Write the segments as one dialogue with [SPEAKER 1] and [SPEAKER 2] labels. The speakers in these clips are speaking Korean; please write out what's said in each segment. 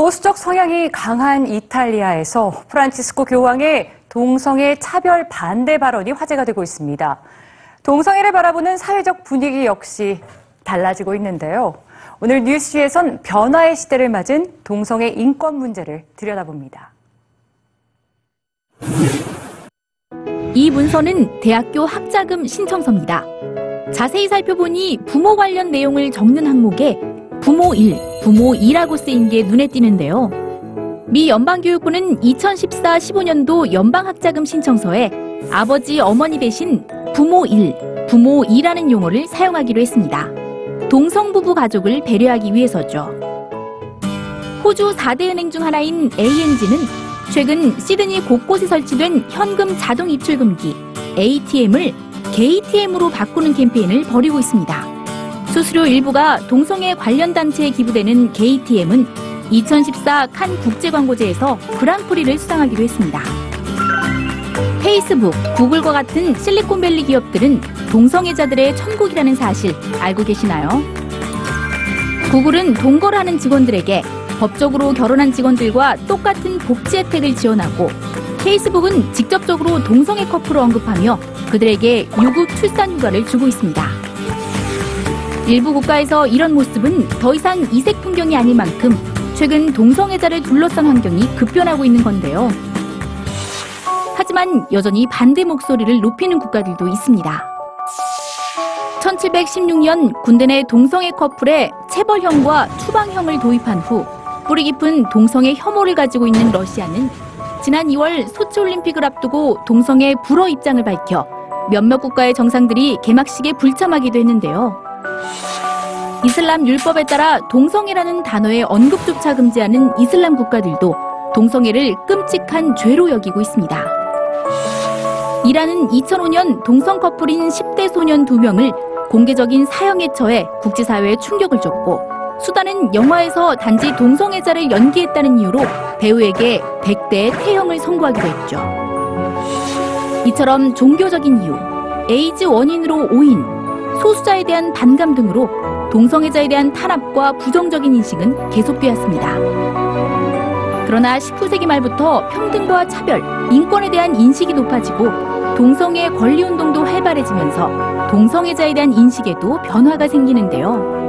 [SPEAKER 1] 보수적 성향이 강한 이탈리아에서 프란치스코 교황의 동성애 차별 반대 발언이 화제가 되고 있습니다. 동성애를 바라보는 사회적 분위기 역시 달라지고 있는데요. 오늘 뉴스에선 변화의 시대를 맞은 동성애 인권 문제를 들여다봅니다.
[SPEAKER 2] 이 문서는 대학교 학자금 신청서입니다. 자세히 살펴보니 부모 관련 내용을 적는 항목에 부모 1, 부모 2라고 쓰인 게 눈에 띄는데요. 미 연방교육부는 2014-15년도 연방학자금 신청서에 아버지, 어머니 대신 부모 1, 부모 2라는 용어를 사용하기로 했습니다. 동성부부 가족을 배려하기 위해서죠. 호주 4대 은행 중 하나인 ANG는 최근 시드니 곳곳에 설치된 현금 자동 입출금기 ATM을 게이TM으로 바꾸는 캠페인을 벌이고 있습니다. 수수료 일부가 동성애 관련 단체에 기부되는 게이TM은 2014 칸 국제광고제에서 그랑프리를 수상하기로 했습니다. 페이스북, 구글과 같은 실리콘밸리 기업들은 동성애자들의 천국이라는 사실 알고 계시나요? 구글은 동거하는 직원들에게 법적으로 결혼한 직원들과 똑같은 복지 혜택을 지원하고 페이스북은 직접적으로 동성애 커플을 언급하며 그들에게 유급 출산 휴가를 주고 있습니다. 일부 국가에서 이런 모습은 더 이상 이색 풍경이 아닐 만큼 최근 동성애자를 둘러싼 환경이 급변하고 있는 건데요. 하지만 여전히 반대 목소리를 높이는 국가들도 있습니다. 1716년 군대 내 동성애 커플에 체벌형과 추방형을 도입한 후 뿌리 깊은 동성애 혐오를 가지고 있는 러시아는 지난 2월 소치 올림픽을 앞두고 동성애 불허 입장을 밝혀 몇몇 국가의 정상들이 개막식에 불참하기도 했는데요. 이슬람 율법에 따라 동성애라는 단어의 언급조차 금지하는 이슬람 국가들도 동성애를 끔찍한 죄로 여기고 있습니다. 이란은 2005년 동성 커플인 10대 소년 2명을 공개적인 사형에 처해 국제사회에 충격을 줬고 수단은 영화에서 단지 동성애자를 연기했다는 이유로 배우에게 100대의 태형을 선고하기도 했죠. 이처럼 종교적인 이유, 에이즈 원인으로 오인, 소수자에 대한 반감 등으로 동성애자에 대한 탄압과 부정적인 인식은 계속되었습니다. 그러나 19세기 말부터 평등과 차별, 인권에 대한 인식이 높아지고 동성애 권리 운동도 활발해지면서 동성애자에 대한 인식에도 변화가 생기는데요.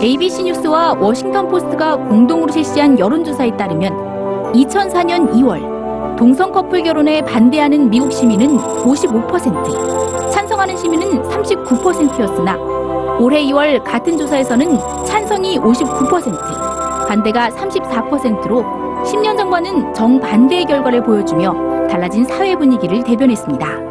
[SPEAKER 2] ABC 뉴스와 워싱턴 포스트가 공동으로 실시한 여론조사에 따르면 2004년 2월 동성 커플 결혼에 반대하는 미국 시민은 55%, 찬성하는 시민은 39%였으나 올해 2월 같은 조사에서는 찬성이 59%, 반대가 34%로 10년 전과는 정반대의 결과를 보여주며 달라진 사회 분위기를 대변했습니다.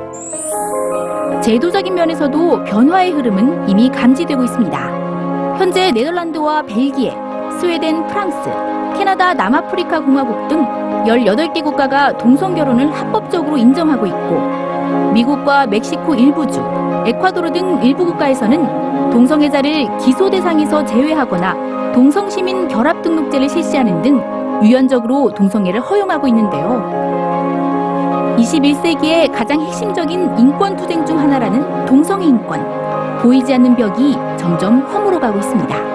[SPEAKER 2] 제도적인 면에서도 변화의 흐름은 이미 감지되고 있습니다. 현재 네덜란드와 벨기에, 스웨덴, 프랑스, 캐나다, 남아프리카 공화국 등 18개 국가가 동성 결혼을 합법적으로 인정하고 있고 미국과 멕시코 일부주, 에콰도르 등 일부 국가에서는 동성애자를 기소 대상에서 제외하거나 동성시민 결합 등록제를 실시하는 등 유연적으로 동성애를 허용하고 있는데요. 21세기의 가장 핵심적인 인권 투쟁 중 하나라는 동성애 인권. 보이지 않는 벽이 점점 허물어가고 있습니다.